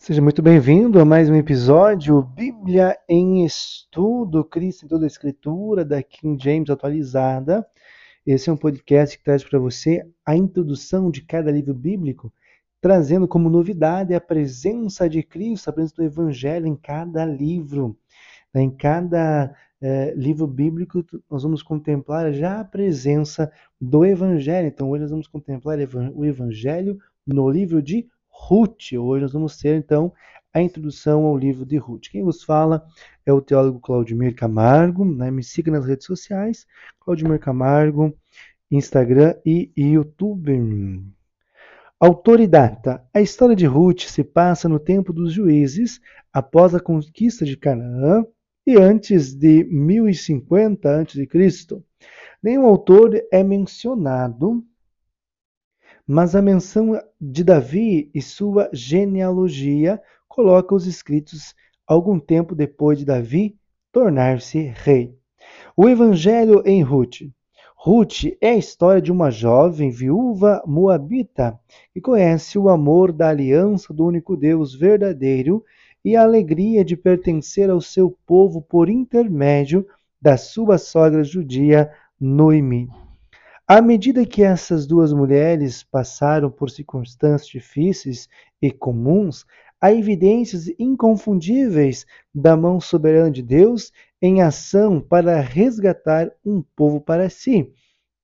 Seja muito bem-vindo a mais um episódio Bíblia em Estudo, Cristo em toda a Escritura, da King James atualizada. Esse é um podcast que traz para você a introdução de cada livro bíblico, trazendo como novidade a presença de Cristo, a presença do Evangelho em cada livro. Em cada eh, livro bíblico, nós vamos contemplar já a presença do Evangelho. Então, hoje nós vamos contemplar o Evangelho no livro de Ruth. Hoje nós vamos ter então a introdução ao livro de Ruth. Quem vos fala é o teólogo Claudimir Camargo, né? me siga nas redes sociais, Claudimir Camargo, Instagram e YouTube. Autoridade. A história de Ruth se passa no tempo dos juízes, após a conquista de Canaã e antes de 1050 a.C. Nenhum autor é mencionado mas a menção de Davi e sua genealogia coloca os escritos algum tempo depois de Davi tornar-se rei. O Evangelho em Ruth. Ruth é a história de uma jovem viúva moabita que conhece o amor da aliança do único Deus verdadeiro e a alegria de pertencer ao seu povo por intermédio da sua sogra judia Noemi. À medida que essas duas mulheres passaram por circunstâncias difíceis e comuns, há evidências inconfundíveis da mão soberana de Deus em ação para resgatar um povo para si.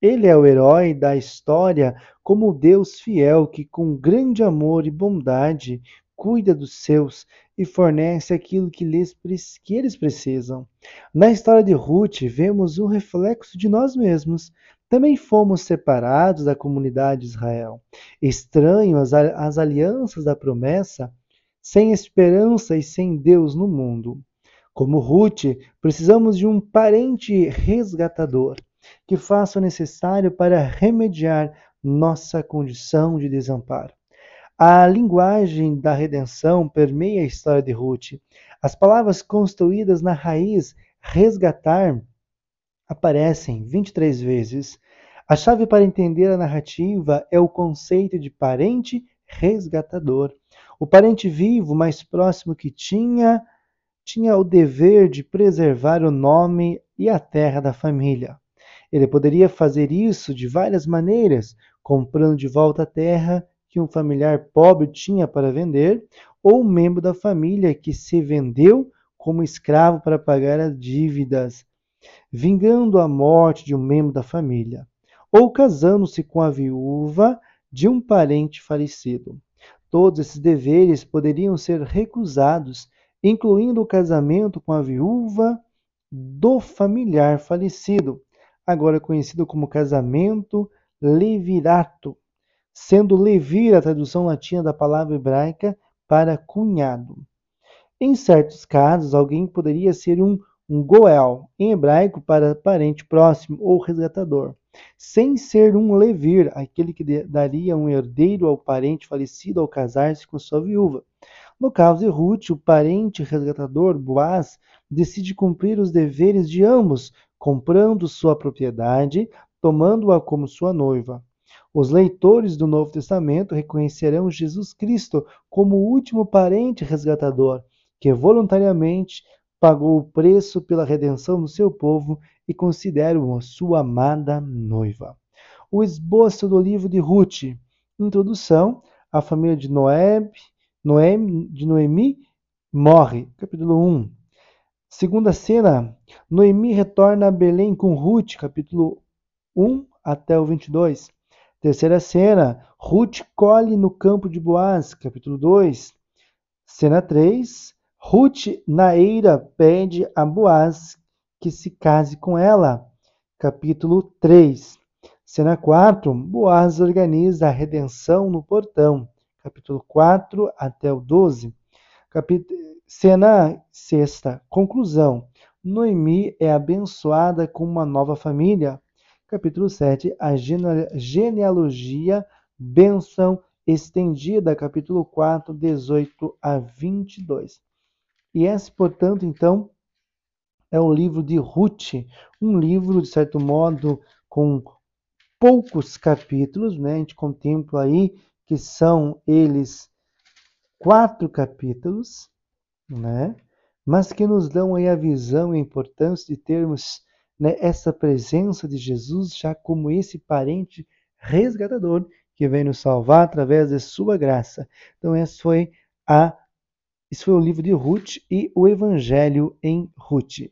Ele é o herói da história como Deus fiel que, com grande amor e bondade, cuida dos seus e fornece aquilo que, lhes, que eles precisam. Na história de Ruth, vemos um reflexo de nós mesmos. Também fomos separados da comunidade de Israel, estranhos às alianças da promessa, sem esperança e sem Deus no mundo. Como Ruth, precisamos de um parente resgatador que faça o necessário para remediar nossa condição de desamparo. A linguagem da redenção permeia a história de Ruth. As palavras construídas na raiz resgatar aparecem 23 vezes. A chave para entender a narrativa é o conceito de parente resgatador. O parente vivo mais próximo que tinha tinha o dever de preservar o nome e a terra da família. Ele poderia fazer isso de várias maneiras, comprando de volta a terra que um familiar pobre tinha para vender, ou um membro da família que se vendeu como escravo para pagar as dívidas, vingando a morte de um membro da família, ou casando-se com a viúva de um parente falecido. Todos esses deveres poderiam ser recusados, incluindo o casamento com a viúva do familiar falecido, agora conhecido como casamento levirato sendo levir a tradução latina da palavra hebraica para cunhado. Em certos casos, alguém poderia ser um, goel, em hebraico para parente próximo ou resgatador, sem ser um levir, aquele que daria um herdeiro ao parente falecido ao casar-se com sua viúva. No caso de Ruth, o parente resgatador, Boaz, decide cumprir os deveres de ambos, comprando sua propriedade, tomando-a como sua noiva. Os leitores do Novo Testamento reconhecerão Jesus Cristo como o último parente resgatador, que voluntariamente pagou o preço pela redenção do seu povo e consideram sua amada noiva. O esboço do livro de Ruth. Introdução: a família de Noé, Noemi, de Noemi morre. Capítulo 1. Segunda cena: Noemi retorna a Belém com Ruth. Capítulo 1 até o 22. Terceira cena, Ruth colhe no campo de Boaz, capítulo 2. Cena 3, Ruth na eira pede a Boaz que se case com ela, capítulo 3. Cena 4, Boaz organiza a redenção no portão, capítulo 4 até o 12. Capit... Cena 6, conclusão. Noemi é abençoada com uma nova família, Capítulo 7, a genealogia, benção estendida, capítulo 4, 18 a 22. E esse, portanto, então, é o livro de Ruth, um livro, de certo modo, com poucos capítulos, né? A gente contempla aí que são eles quatro capítulos, né? mas que nos dão aí a visão e a importância de termos né, essa presença de Jesus já como esse parente resgatador que vem nos salvar através de sua graça. Então esse foi a esse foi o livro de Ruth e o Evangelho em Ruth.